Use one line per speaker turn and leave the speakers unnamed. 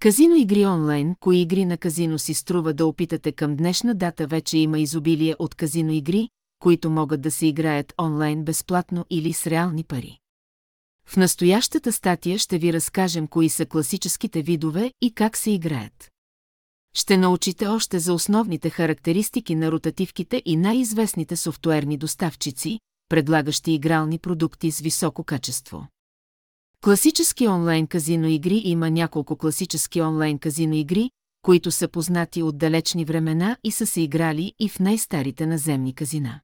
Казино игри онлайн, кои игри на казино си струва да опитате към днешна дата вече има изобилие от казино игри, които могат да се играят онлайн безплатно или с реални пари. В настоящата статия ще ви разкажем кои са класическите видове и как се играят. Ще научите още за основните характеристики на ротативките и най-известните софтуерни доставчици, предлагащи игрални продукти с високо качество. Класически онлайн казино игри има няколко класически онлайн казино игри, които са познати от далечни времена и са се играли и в най-старите наземни казина.